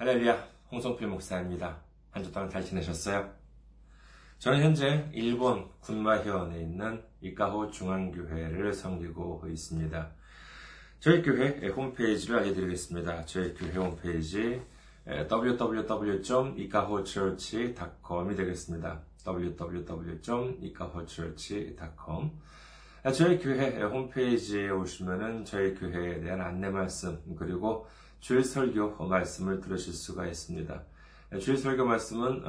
할렐루야, 홍성필 목사입니다. 한 주 동안 잘 지내셨어요? 저는 현재 일본 군마현에 있는 이카호 중앙교회를 섬기고 있습니다. 저희 교회 홈페이지를 알려드리겠습니다. 저희 교회 홈페이지 www.ikahochurch.com이 되겠습니다. www.ikahochurch.com 저희 교회 홈페이지에 오시면은 저희 교회에 대한 안내 말씀 그리고 주일 설교 말씀을 들으실 수가 있습니다. 주일 설교 말씀은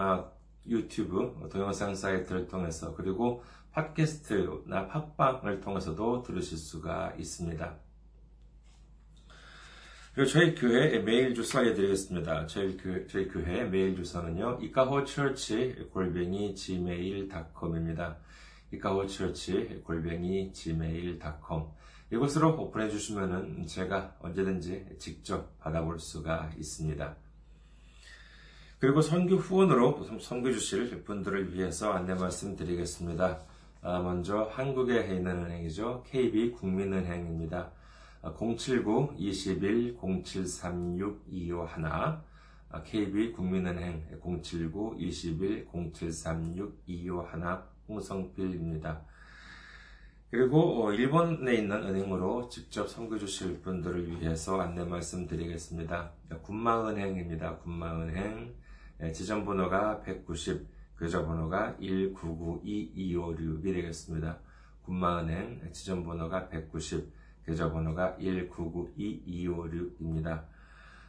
유튜브 동영상 사이트를 통해서 그리고 팟캐스트나 팟빵을 통해서도 들으실 수가 있습니다. 그리고 저희 교회 메일 주소 알려드리겠습니다. 저희 교회, 저희 교회 메일 주소는요, 이카호처치 골뱅이 gmail.com입니다. 이카호처치 골뱅이 gmail.com 이곳으로 오픈해 주시면은 제가 언제든지 직접 받아볼 수가 있습니다. 그리고 선교 후원으로 선교 주실 분들을 위해서 안내 말씀드리겠습니다. 먼저 한국에 있는 은행이죠. KB 국민은행입니다. 079-21-0736-251 KB 국민은행 079-21-0736-251 홍성필입니다. 그리고 일본에 있는 은행으로 직접 선거 주실 분들을 위해서 안내 말씀드리겠습니다. 군마은행입니다. 군마은행 지점 번호가 190, 계좌 번호가 1992256이 되겠습니다. 군마은행 지점 번호가 190, 계좌 번호가 1992256입니다.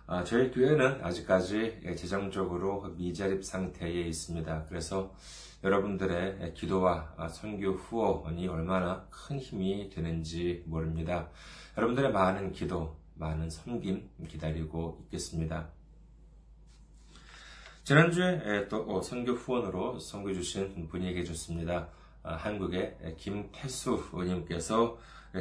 아, 저희 교회는 아직까지 재정적으로 미자립 상태에 있습니다. 그래서 여러분들의 기도와 선교 후원이 얼마나 큰 힘이 되는지 모릅니다. 여러분들의 많은 기도, 많은 섬김 기다리고 있겠습니다. 지난주에 또 선교 후원으로 선교 주신 분이 계셨습니다. 한국의 김태수 의원님께서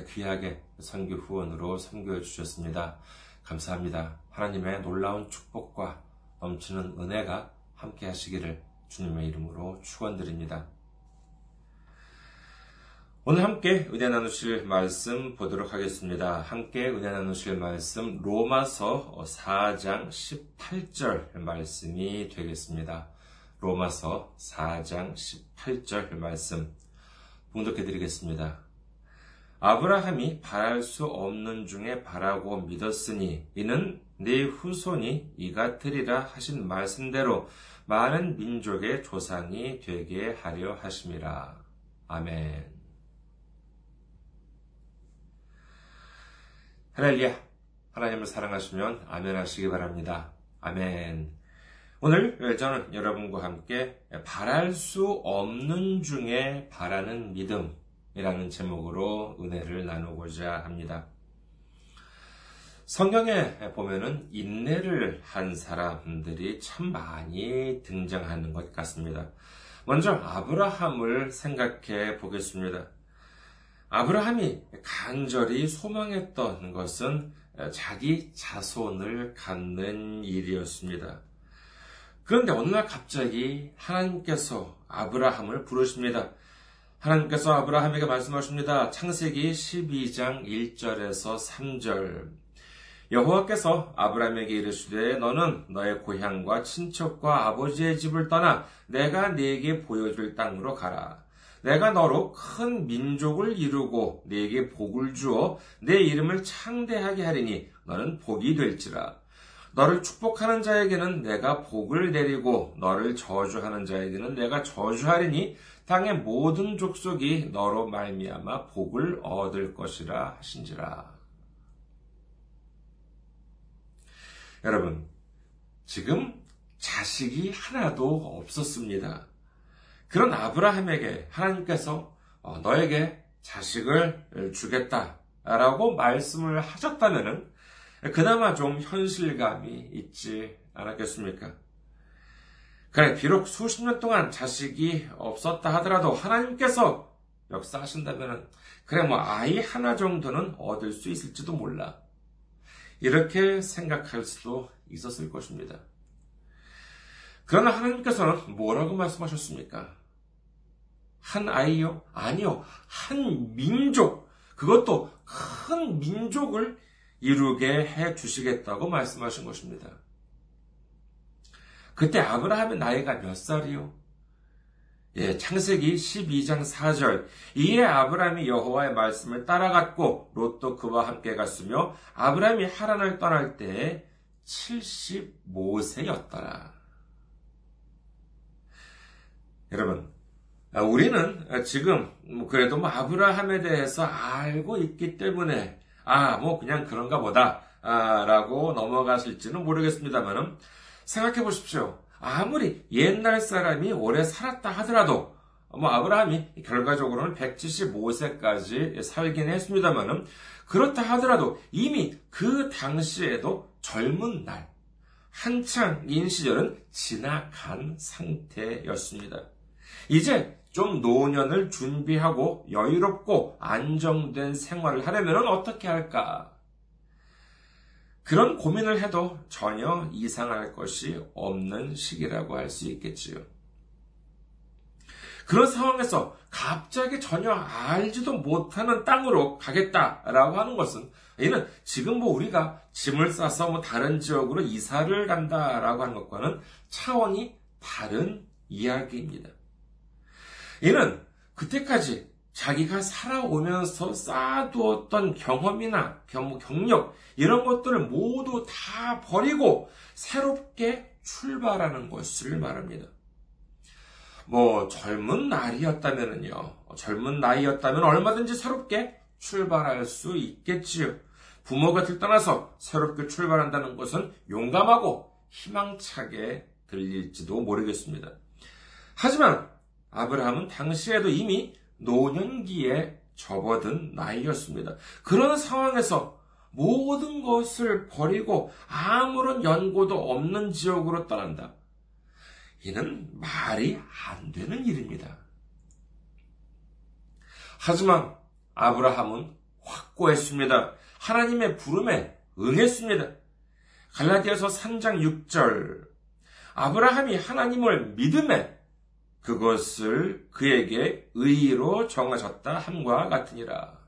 귀하게 선교 후원으로 선교해 주셨습니다. 감사합니다. 하나님의 놀라운 축복과 넘치는 은혜가 함께 하시기를 주님의 이름으로 축원드립니다. 오늘 함께 은혜 나누실 말씀 보도록 하겠습니다. 함께 은혜 나누실 말씀 로마서 4장 18절 말씀이 되겠습니다. 로마서 4장 18절 말씀 봉독해 드리겠습니다. 아브라함이 바랄 수 없는 중에 바라고 믿었으니 이는 네 후손이 이 같으리라 하신 말씀대로 많은 민족의 조상이 되게 하려 하심이라. 아멘. 할렐루야. 하나님을 사랑하시면 아멘 하시기 바랍니다. 아멘. 오늘 저는 여러분과 함께 바랄 수 없는 중에 바라는 믿음 이라는 제목으로 은혜를 나누고자 합니다. 성경에 보면은 인내를 한 사람들이 참 많이 등장하는 것 같습니다. 먼저 아브라함을 생각해 보겠습니다. 아브라함이 간절히 소망했던 것은 자기 자손을 갖는 일이었습니다. 그런데 어느 날 갑자기 하나님께서 아브라함을 부르십니다. 하나님께서 아브라함에게 말씀하십니다. 창세기 12장 1절에서 3절. 여호와께서 아브라함에게 이르시되 너는 너의 고향과 친척과 아버지의 집을 떠나 내가 네게 보여줄 땅으로 가라. 내가 너로 큰 민족을 이루고 네게 복을 주어 내 이름을 창대하게 하리니 너는 복이 될지라. 너를 축복하는 자에게는 내가 복을 내리고 너를 저주하는 자에게는 내가 저주하리니 땅의 모든 족속이 너로 말미암아 복을 얻을 것이라 하신지라. 여러분, 지금 자식이 하나도 없었습니다. 그런 아브라함에게 하나님께서 어, 너에게 자식을 주겠다라고 말씀을 하셨다면 그나마 좀 현실감이 있지 않았겠습니까? 그래, 비록 수십 년 동안 자식이 없었다 하더라도 하나님께서 역사하신다면, 그래, 뭐, 아이 하나 정도는 얻을 수 있을지도 몰라. 이렇게 생각할 수도 있었을 것입니다. 그러나 하나님께서는 뭐라고 말씀하셨습니까? 한 아이요? 아니요. 한 민족. 그것도 큰 민족을 이루게 해 주시겠다고 말씀하신 것입니다. 그때 아브라함의 나이가 몇 살이요? 예, 창세기 12장 4절. 이에 아브라함이 여호와의 말씀을 따라갔고 롯도 그와 함께 갔으며 아브라함이 하란을 떠날 때 75세였더라. 여러분, 우리는 지금 뭐 그래도 뭐 아브라함에 대해서 알고 있기 때문에 아, 뭐 그냥 그런가 보다 아, 라고 넘어가실지는 모르겠습니다만은 생각해 보십시오. 아무리 옛날 사람이 오래 살았다 하더라도 뭐 아브라함이 결과적으로는 175세까지 살긴 했습니다만은 그렇다 하더라도 이미 그 당시에도 젊은 날 한창인 시절은 지나간 상태였습니다. 이제 좀 노년을 준비하고 여유롭고 안정된 생활을 하려면 어떻게 할까? 그런 고민을 해도 전혀 이상할 것이 없는 시기라고 할 수 있겠지요. 그런 상황에서 갑자기 전혀 알지도 못하는 땅으로 가겠다라고 하는 것은 이는 지금 뭐 우리가 짐을 싸서 뭐 다른 지역으로 이사를 간다라고 하는 것과는 차원이 다른 이야기입니다. 이는 그때까지 자기가 살아오면서 쌓아두었던 경험이나 경력, 이런 것들을 모두 다 버리고 새롭게 출발하는 것을 말합니다. 뭐, 젊은 날이었다면요. 젊은 나이였다면 얼마든지 새롭게 출발할 수 있겠지요. 부모가 들떠나서 새롭게 출발한다는 것은 용감하고 희망차게 들릴지도 모르겠습니다. 하지만 아브라함은 당시에도 이미 노년기에 접어든 나이였습니다. 그런 상황에서 모든 것을 버리고 아무런 연고도 없는 지역으로 떠난다. 이는 말이 안 되는 일입니다. 하지만 아브라함은 확고했습니다. 하나님의 부름에 응했습니다. 갈라디아서 3장 6절 아브라함이 하나님을 믿음에 그것을 그에게 의로 정하셨다 함과 같으니라.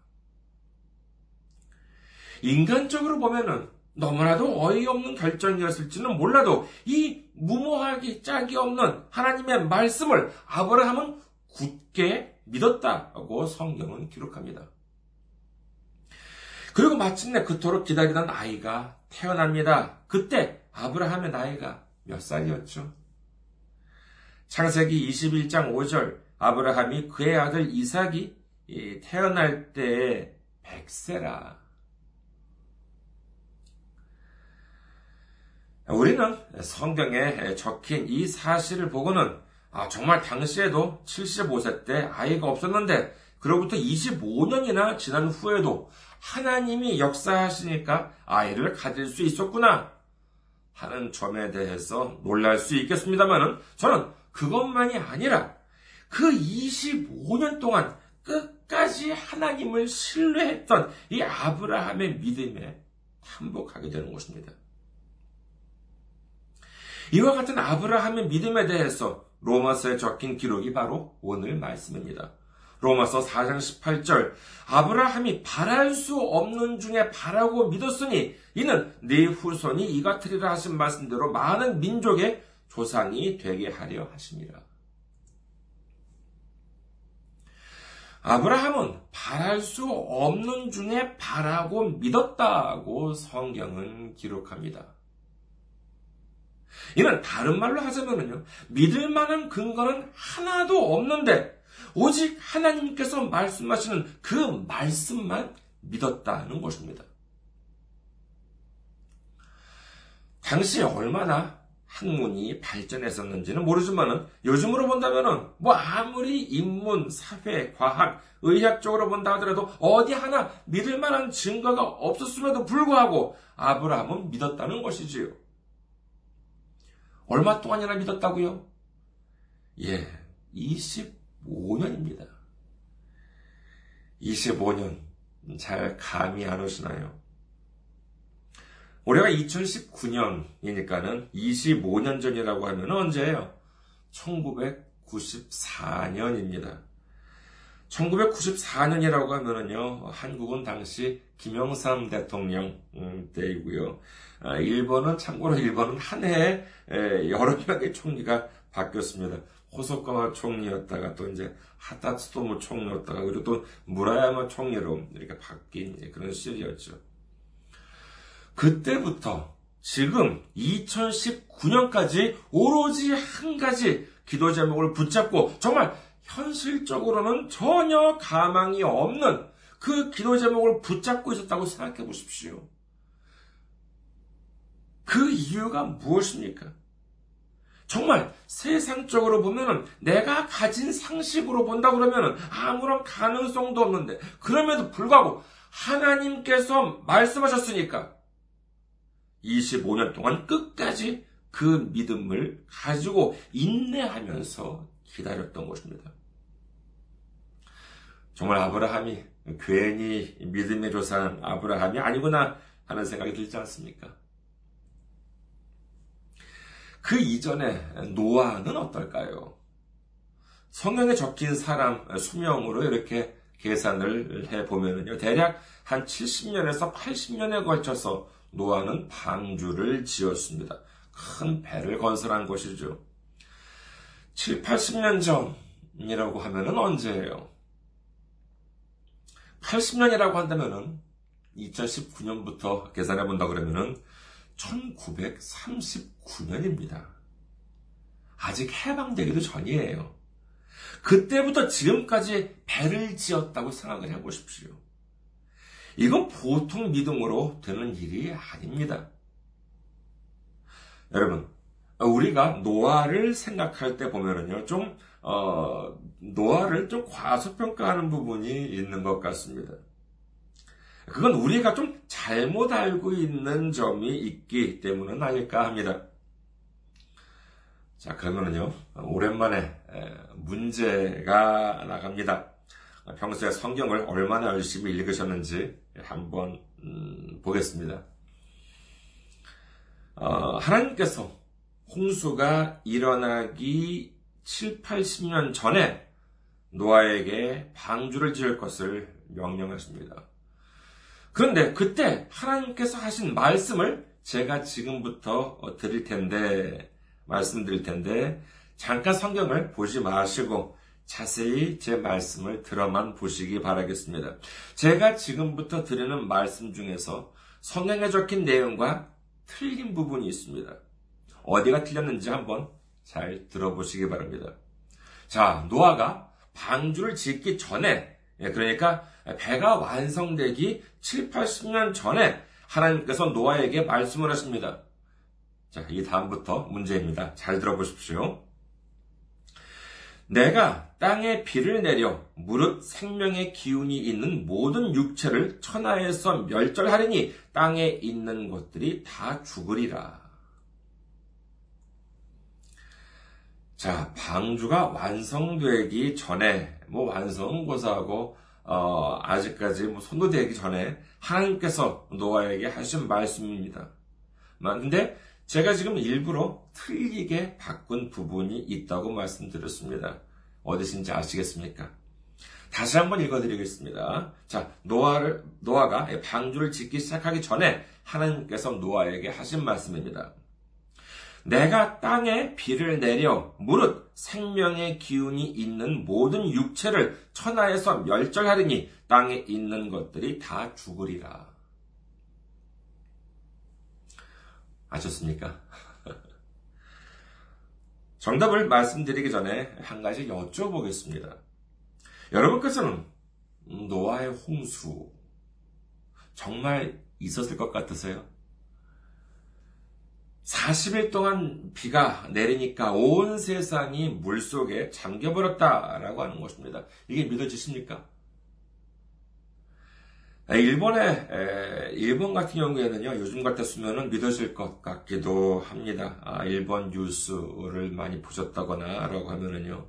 인간적으로 보면은 너무나도 어이없는 결정이었을지는 몰라도 이 무모하기 짝이 없는 하나님의 말씀을 아브라함은 굳게 믿었다고 성경은 기록합니다. 그리고 마침내 그토록 기다리던 아이가 태어납니다. 그때 아브라함의 나이가 몇 살이었죠? 창세기 21장 5절 아브라함이 그의 아들 이삭이 태어날 때 백세라. 우리는 성경에 적힌 이 사실을 보고는 아, 정말 당시에도 75세 때 아이가 없었는데 그로부터 25년이나 지난 후에도 하나님이 역사하시니까 아이를 가질 수 있었구나 하는 점에 대해서 놀랄 수 있겠습니다만은 저는 그것만이 아니라 그 25년 동안 끝까지 하나님을 신뢰했던 이 아브라함의 믿음에 한복하게 되는 것입니다. 이와 같은 아브라함의 믿음에 대해서 로마서에 적힌 기록이 바로 오늘 말씀입니다. 로마서 4장 18절 아브라함이 바랄 수 없는 중에 바라고 믿었으니 이는 네 후손이 이 같으리라 하신 말씀대로 많은 민족의 조상이 되게 하려 하십니다. 아브라함은 바랄 수 없는 중에 바라고 믿었다고 성경은 기록합니다. 이는 다른 말로 하자면요. 믿을 만한 근거는 하나도 없는데, 오직 하나님께서 말씀하시는 그 말씀만 믿었다는 것입니다. 당시 얼마나 학문이 발전했었는지는 모르지만은 요즘으로 본다면은 뭐 아무리 인문, 사회, 과학, 의학 적으로 본다 하더라도 어디 하나 믿을 만한 증거가 없었음에도 불구하고 아브라함은 믿었다는 것이지요. 얼마 동안이나 믿었다고요? 예, 25년입니다. 25년 잘 감이 안 오시나요? 올해가 2019년이니까는 25년 전이라고 하면 언제예요? 1994년입니다. 1994년이라고 하면은요, 한국은 당시 김영삼 대통령 음, 때이고요. 아, 일본은 참고로 일본은 한 해에 여러 명의 총리가 바뀌었습니다. 호소카와 총리였다가 또 이제 하타츠토무 총리였다가 그리고 또 무라야마 총리로 이렇게 바뀐 그런 시절이었죠. 그때부터 지금 2019년까지 오로지 한 가지 기도 제목을 붙잡고 정말 현실적으로는 전혀 가망이 없는 그 기도 제목을 붙잡고 있었다고 생각해 보십시오. 그 이유가 무엇입니까? 정말 세상적으로 보면은 내가 가진 상식으로 본다 그러면은 아무런 가능성도 없는데 그럼에도 불구하고 하나님께서 말씀하셨으니까 25년 동안 끝까지 그 믿음을 가지고 인내하면서 기다렸던 것입니다. 정말 아브라함이 괜히 믿음의 조상 아브라함이 아니구나 하는 생각이 들지 않습니까? 그 이전에 노아는 어떨까요? 성경에 적힌 사람 수명으로 이렇게 계산을 해보면요. 대략 한 70년에서 80년에 걸쳐서 노아는 방주를 지었습니다. 큰 배를 건설한 것이죠. 7, 80년 전이라고 하면은 언제예요? 80년이라고 한다면은 2019년부터 계산해 본다 그러면은 1939년입니다. 아직 해방되기도 전이에요. 그때부터 지금까지 배를 지었다고 생각을 해 보십시오. 이건 보통 믿음으로 되는 일이 아닙니다. 여러분, 우리가 노아를 생각할 때 보면은요, 좀, 어, 노아를 좀 과소평가하는 부분이 있는 것 같습니다. 그건 우리가 좀 잘못 알고 있는 점이 있기 때문은 아닐까 합니다. 자, 그러면은요, 오랜만에 문제가 나갑니다. 평소에 성경을 얼마나 열심히 읽으셨는지 한번 음, 보겠습니다. 어, 하나님께서 홍수가 일어나기 7, 80년 전에 노아에게 방주를 지을 것을 명령하십니다. 그런데 그때 하나님께서 하신 말씀을 제가 지금부터 드릴 텐데, 말씀드릴 텐데, 잠깐 성경을 보지 마시고 자세히 제 말씀을 들어만 보시기 바라겠습니다. 제가 지금부터 드리는 말씀 중에서 성경에 적힌 내용과 틀린 부분이 있습니다. 어디가 틀렸는지 한번 잘 들어보시기 바랍니다. 자, 노아가 방주를 짓기 전에, 예, 그러니까 배가 완성되기 7, 80년 전에 하나님께서 노아에게 말씀을 하십니다. 자, 이 다음부터 문제입니다. 잘 들어보십시오. 내가 땅에 비를 내려 무릇 생명의 기운이 있는 모든 육체를 천하에서 멸절하리니 땅에 있는 것들이 다 죽으리라. 자, 방주가 완성되기 전에, 뭐 완성은 고사하고, 어, 아직까지 뭐 손도 대기 전에 하나님께서 노아에게 하신 말씀입니다. 근데 제가 지금 일부러 틀리게 바꾼 부분이 있다고 말씀드렸습니다. 어디신지 아시겠습니까? 다시 한번 읽어드리겠습니다. 자, 노아를, 노아가 방주를 짓기 시작하기 전에 하나님께서 노아에게 하신 말씀입니다. 내가 땅에 비를 내려 무릇 생명의 기운이 있는 모든 육체를 천하에서 멸절하리니 땅에 있는 것들이 다 죽으리라. 아셨습니까? 정답을 말씀드리기 전에 한 가지 여쭤보겠습니다. 여러분께서는 노아의 홍수 정말 있었을 것 같으세요? 40일 동안 비가 내리니까 온 세상이 물 속에 잠겨버렸다라고 하는 것입니다. 이게 믿어지십니까? 일본의 일본 같은 경우에는요 요즘 같았으면 믿어질 것 같기도 합니다. 아, 일본 뉴스를 많이 보셨다거나라고 하면은요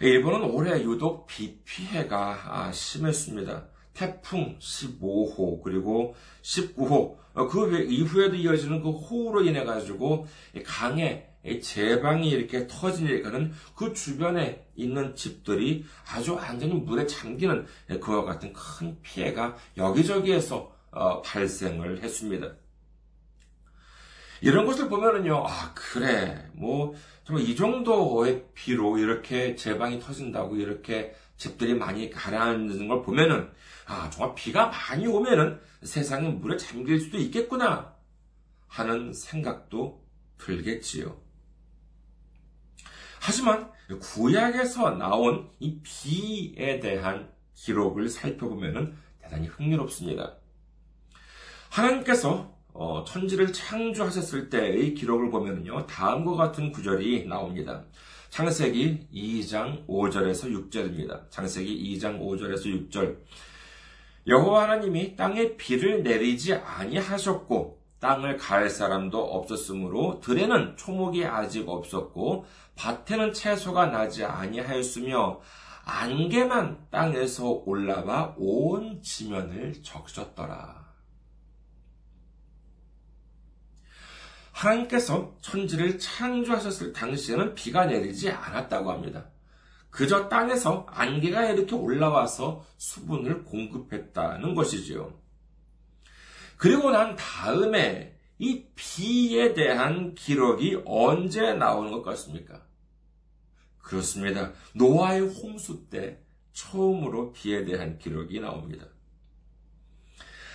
일본은 올해 유독 비 피해가 아, 심했습니다. 태풍 15호 그리고 19호 어, 그 이후에도 이어지는 그 호우로 인해 가지고 강에 제방이 이렇게 터지니까는 그 주변에 있는 집들이 아주 완전히 물에 잠기는 그와 같은 큰 피해가 여기저기에서 어, 발생을 했습니다. 이런 것을 보면은요, 아, 그래, 뭐, 정말 이 정도의 비로 이렇게 제방이 터진다고 이렇게 집들이 많이 가라앉는 걸 보면은, 아, 정말 비가 많이 오면은 세상에 물에 잠길 수도 있겠구나 하는 생각도 들겠지요. 하지만 구약에서 나온 이 비에 대한 기록을 살펴보면 대단히 흥미롭습니다. 하나님께서 어, 천지를 창조하셨을 때의 기록을 보면요 다음과 같은 구절이 나옵니다. 창세기 2장 5절에서 6절입니다. 창세기 2장 5절에서 6절. 여호와 하나님이 땅에 비를 내리지 아니하셨고 땅을 갈 사람도 없었으므로 들에는 초목이 아직 없었고 밭에는 채소가 나지 아니하였으며 안개만 땅에서 올라와 온 지면을 적셨더라. 하나님께서 천지를 창조하셨을 당시에는 비가 내리지 않았다고 합니다. 그저 땅에서 안개가 이렇게 올라와서 수분을 공급했다는 것이지요. 그리고 난 다음에 이 비에 대한 기록이 언제 나오는 것 같습니까? 그렇습니다. 노아의 홍수 때 처음으로 비에 대한 기록이 나옵니다.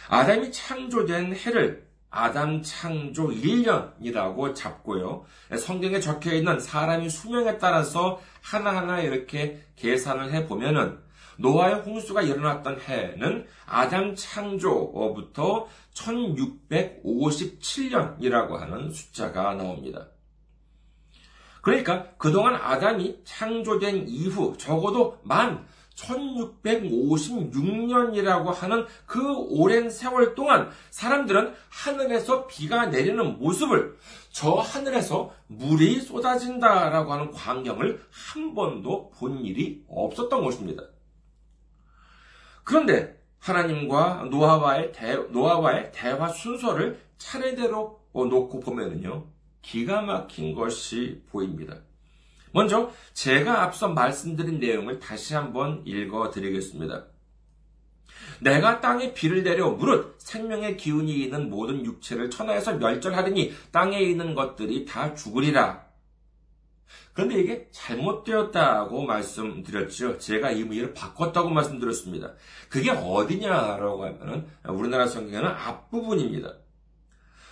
아담이 창조된 해를 아담 창조 1년이라고 잡고요. 성경에 적혀 있는 사람이 수명에 따라서 하나하나 이렇게 계산을 해 보면은 노아의 홍수가 일어났던 해는 아담 창조부터 1657년이라고 하는 숫자가 나옵니다. 그러니까 그동안 아담이 창조된 이후 적어도 만 1656년이라고 하는 그 오랜 세월 동안 사람들은 하늘에서 비가 내리는 모습을 저 하늘에서 물이 쏟아진다라고 하는 광경을 한 번도 본 일이 없었던 것입니다. 그런데 하나님과 노아와의, 대, 노아와의 대화 순서를 차례대로 놓고 보면은요, 기가 막힌 것이 보입니다. 먼저 제가 앞서 말씀드린 내용을 다시 한번 읽어 드리겠습니다. 내가 땅에 비를 내려 무릇 생명의 기운이 있는 모든 육체를 천하에서 멸절하리니 땅에 있는 것들이 다 죽으리라. 그런데 이게 잘못되었다고 말씀드렸죠. 제가 이 의미를 바꿨다고 말씀드렸습니다. 그게 어디냐라고 하면 우리나라 성경에는 앞부분입니다.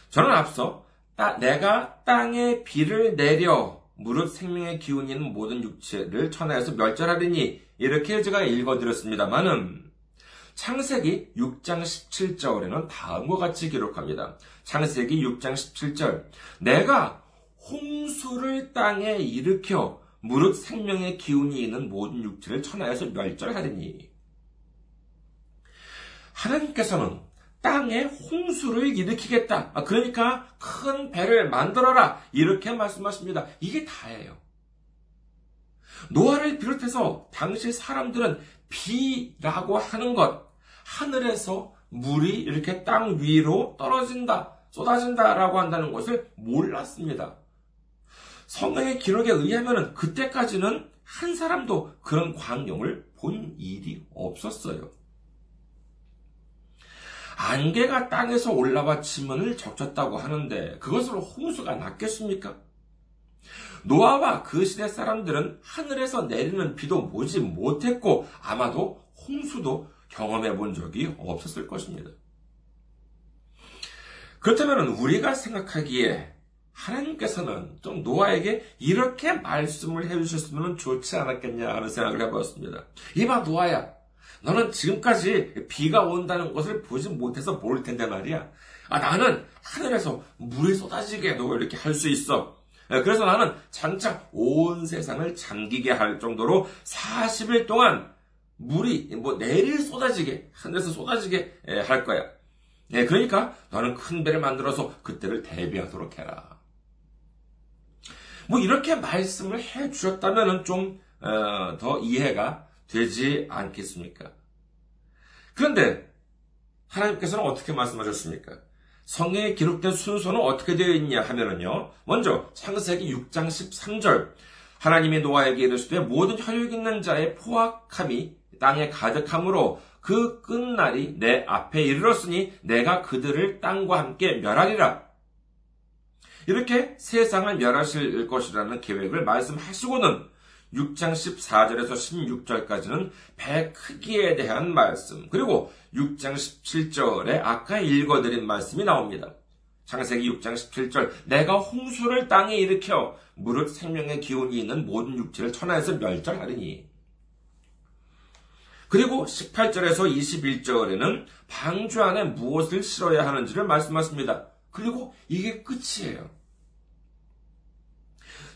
저는 앞서 내가 땅에 비를 내려 무릇 생명의 기운이 있는 모든 육체를 천하에서 멸절하리니 이렇게 제가 읽어드렸습니다만은 창세기 6장 17절에는 다음과 같이 기록합니다. 창세기 6장 17절 내가 홍수를 땅에 일으켜 무릇 생명의 기운이 있는 모든 육체를 천하에서 멸절하리니 하나님께서는 땅에 홍수를 일으키겠다. 아, 그러니까 큰 배를 만들어라. 이렇게 말씀하십니다. 이게 다예요. 노아를 비롯해서 당시 사람들은 비라고 하는 것, 하늘에서 물이 이렇게 땅 위로 떨어진다, 쏟아진다라고 한다는 것을 몰랐습니다. 성경의 기록에 의하면 그때까지는 한 사람도 그런 광경을 본 일이 없었어요. 안개가 땅에서 올라와 지문을 적셨다고 하는데 그것으로 홍수가 났겠습니까? 노아와 그 시대 사람들은 하늘에서 내리는 비도 보지 못했고 아마도 홍수도 경험해 본 적이 없었을 것입니다. 그렇다면 우리가 생각하기에 하나님께서는 좀 노아에게 이렇게 말씀을 해주셨으면 좋지 않았겠냐 하는 생각을 해보았습니다. 이봐 노아야, 너는 지금까지 비가 온다는 것을 보지 못해서 모를 텐데 말이야. 아, 나는 하늘에서 물이 쏟아지게도 이렇게 할 수 있어. 예, 그래서 나는 장차 온 세상을 잠기게 할 정도로 40일 동안 물이 뭐 내릴 쏟아지게, 하늘에서 쏟아지게 예, 할 거야. 예, 그러니까 너는 큰 배를 만들어서 그때를 대비하도록 해라. 뭐 이렇게 말씀을 해 주셨다면 좀더 어, 이해가 되지 않겠습니까? 그런데 하나님께서는 어떻게 말씀하셨습니까? 성경에 기록된 순서는 어떻게 되어 있냐 하면은요. 먼저 창세기 6장 13절 하나님이 노아에게 이르시되 모든 혈육 있는 자의 포악함이 땅에 가득함으로 그 끝날이 내 앞에 이르렀으니 내가 그들을 땅과 함께 멸하리라. 이렇게 세상을 멸하실 것이라는 계획을 말씀하시고는 6장 14절에서 16절까지는 배 크기에 대한 말씀, 그리고 6장 17절에 아까 읽어드린 말씀이 나옵니다. 창세기 6장 17절, 내가 홍수를 땅에 일으켜 무릇 생명의 기운이 있는 모든 육체를 천하에서 멸절하리니. 그리고 18절에서 21절에는 방주 안에 무엇을 실어야 하는지를 말씀하십니다. 그리고 이게 끝이에요.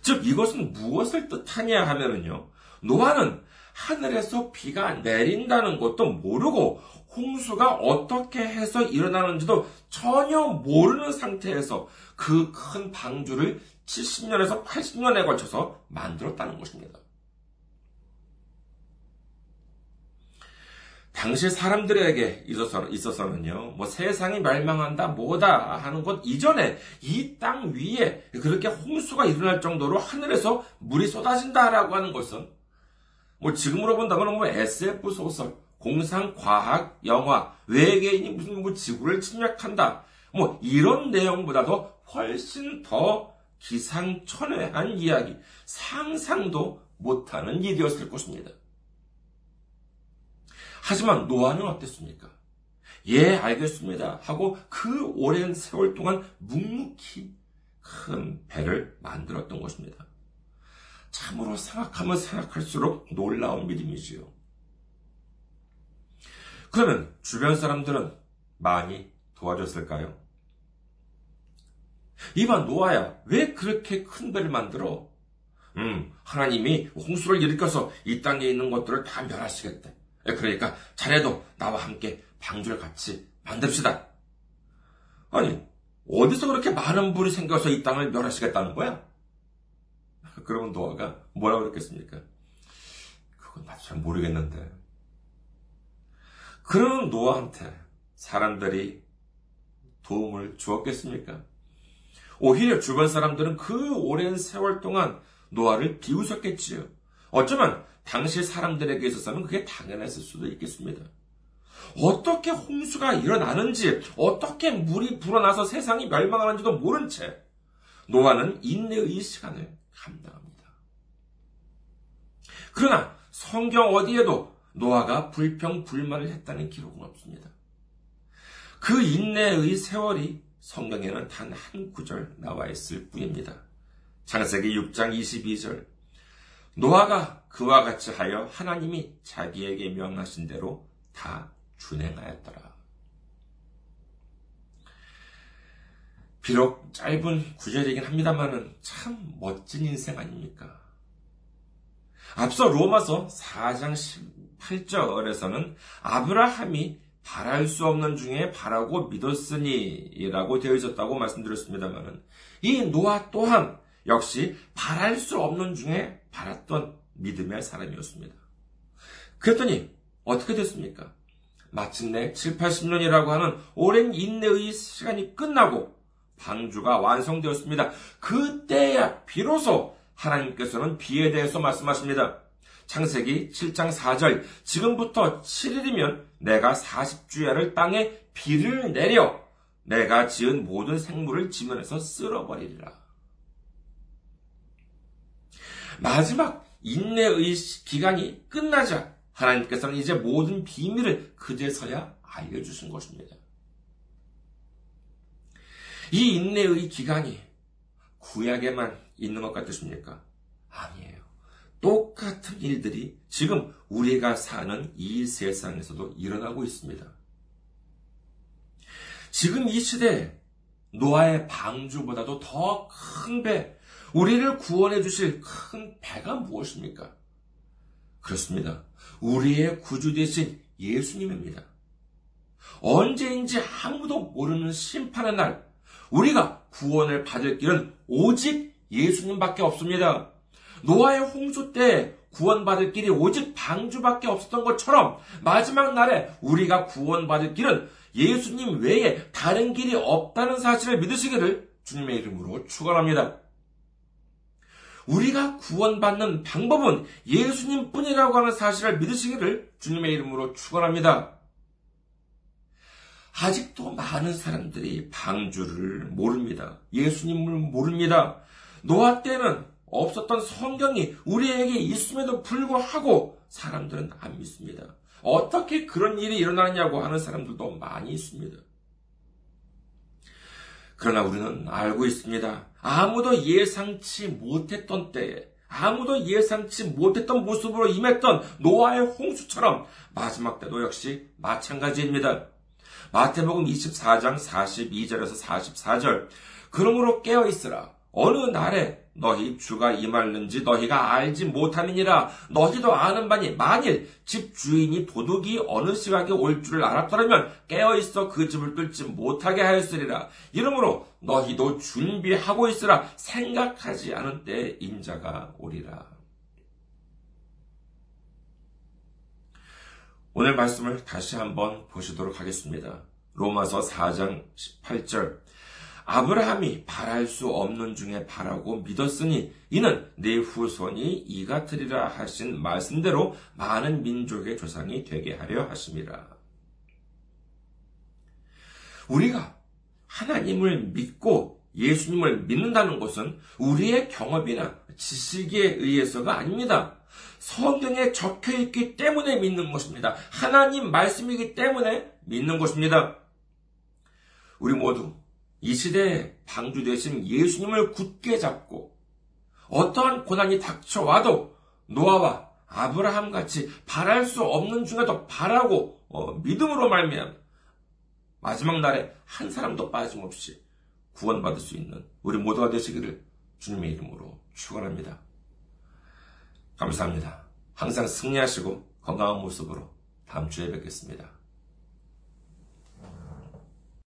즉 이것은 무엇을 뜻하냐 하면은요. 노아는 하늘에서 비가 내린다는 것도 모르고 홍수가 어떻게 해서 일어나는지도 전혀 모르는 상태에서 그 큰 방주를 70년에서 80년에 걸쳐서 만들었다는 것입니다. 당시 사람들에게 있어서, 있어서는요, 뭐 세상이 멸망한다, 뭐다 하는 것 이전에 이 땅 위에 그렇게 홍수가 일어날 정도로 하늘에서 물이 쏟아진다라고 하는 것은 뭐 지금으로 본다면 뭐 SF 소설, 공상 과학 영화, 외계인이 무슨 뭐 지구를 침략한다, 뭐 이런 내용보다도 훨씬 더 기상천외한 이야기, 상상도 못하는 일이었을 것입니다. 하지만 노아는 어땠습니까? 예, 알겠습니다. 하고 그 오랜 세월 동안 묵묵히 큰 배를 만들었던 것입니다. 참으로 생각하면 생각할수록 놀라운 믿음이지요. 그러면 주변 사람들은 많이 도와줬을까요? 이봐 노아야, 왜 그렇게 큰 배를 만들어? 음, 하나님이 홍수를 일으켜서 이 땅에 있는 것들을 다 멸하시겠대. 예, 그러니까 자네도 나와 함께 방주를 같이 만듭시다. 아니, 어디서 그렇게 많은 불이 생겨서 이 땅을 멸하시겠다는 거야? 그러면 노아가 뭐라고 그랬겠습니까? 그건 나도 잘 모르겠는데. 그러는 노아한테 사람들이 도움을 주었겠습니까? 오히려 주변 사람들은 그 오랜 세월 동안 노아를 비웃었겠지요. 어쩌면 당시 사람들에게 있어서는 그게 당연했을 수도 있겠습니다. 어떻게 홍수가 일어나는지, 어떻게 물이 불어나서 세상이 멸망하는지도 모른 채 노아는 인내의 시간을 감당합니다. 그러나 성경 어디에도 노아가 불평 불만을 했다는 기록은 없습니다. 그 인내의 세월이 성경에는 단 한 구절 나와 있을 뿐입니다. 창세기 6장 22절 노아가 그와 같이 하여 하나님이 자기에게 명하신 대로 다 준행하였더라. 비록 짧은 구절이긴 합니다만은 참 멋진 인생 아닙니까? 앞서 로마서 4장 18절에서는 아브라함이 바랄 수 없는 중에 바라고 믿었으니 라고 되어 있었다고 말씀드렸습니다만은 이 노아 또한 역시 바랄 수 없는 중에 바랐던 믿음의 사람이었습니다. 그랬더니 어떻게 됐습니까? 마침내 7, 80년이라고 하는 오랜 인내의 시간이 끝나고 방주가 완성되었습니다. 그때야 비로소 하나님께서는 비에 대해서 말씀하십니다. 창세기 7장 4절 지금부터 7일이면 내가 40주야를 땅에 비를 내려 내가 지은 모든 생물을 지면에서 쓸어버리리라. 마지막 인내의 기간이 끝나자 하나님께서는 이제 모든 비밀을 그제서야 알려주신 것입니다. 이 인내의 기간이 구약에만 있는 것 같으십니까? 아니에요. 똑같은 일들이 지금 우리가 사는 이 세상에서도 일어나고 있습니다. 지금 이 시대에 노아의 방주보다도 더 큰 배, 우리를 구원해 주실 큰 배가 무엇입니까? 그렇습니다. 우리의 구주 되신 예수님입니다. 언제인지 아무도 모르는 심판의 날, 우리가 구원을 받을 길은 오직 예수님밖에 없습니다. 노아의 홍수 때 구원받을 길이 오직 방주밖에 없었던 것처럼 마지막 날에 우리가 구원받을 길은 예수님 외에 다른 길이 없다는 사실을 믿으시기를 주님의 이름으로 축원합니다. 우리가 구원받는 방법은 예수님 뿐이라고 하는 사실을 믿으시기를 주님의 이름으로 축원합니다. 아직도 많은 사람들이 방주를 모릅니다. 예수님을 모릅니다. 노아 때는 없었던 성경이 우리에게 있음에도 불구하고 사람들은 안 믿습니다. 어떻게 그런 일이 일어나냐고 하는 사람들도 많이 있습니다. 그러나 우리는 알고 있습니다. 아무도 예상치 못했던 때에 아무도 예상치 못했던 모습으로 임했던 노아의 홍수처럼 마지막 때도 역시 마찬가지입니다. 마태복음 24장 42절에서 44절 그러므로 깨어 있으라 어느 날에 너희 주가 임할는지 너희가 알지 못함이니라. 너희도 아는 바니 만일 집 주인이 도둑이 어느 시각에 올 줄을 알았더라면 깨어 있어 그 집을 뚫지 못하게 하였으리라. 이러므로 너희도 준비하고 있으라. 생각하지 않은 때에 인자가 오리라. 오늘 말씀을 다시 한번 보시도록 하겠습니다. 로마서 4장 18절 아브라함이 바랄 수 없는 중에 바라고 믿었으니 이는 내 후손이 이 같으리라 하신 말씀대로 많은 민족의 조상이 되게 하려 하심이라. 우리가 하나님을 믿고 예수님을 믿는다는 것은 우리의 경험이나 지식에 의해서가 아닙니다. 성경에 적혀 있기 때문에 믿는 것입니다. 하나님 말씀이기 때문에 믿는 것입니다. 우리 모두 이 시대에 방주 되신 예수님을 굳게 잡고 어떠한 고난이 닥쳐와도 노아와 아브라함 같이 바랄 수 없는 중에도 바라고 어, 믿음으로 말미암 마지막 날에 한 사람도 빠짐없이 구원받을 수 있는 우리 모두가 되시기를 주님의 이름으로 축원합니다. 감사합니다. 항상 승리하시고 건강한 모습으로 다음 주에 뵙겠습니다.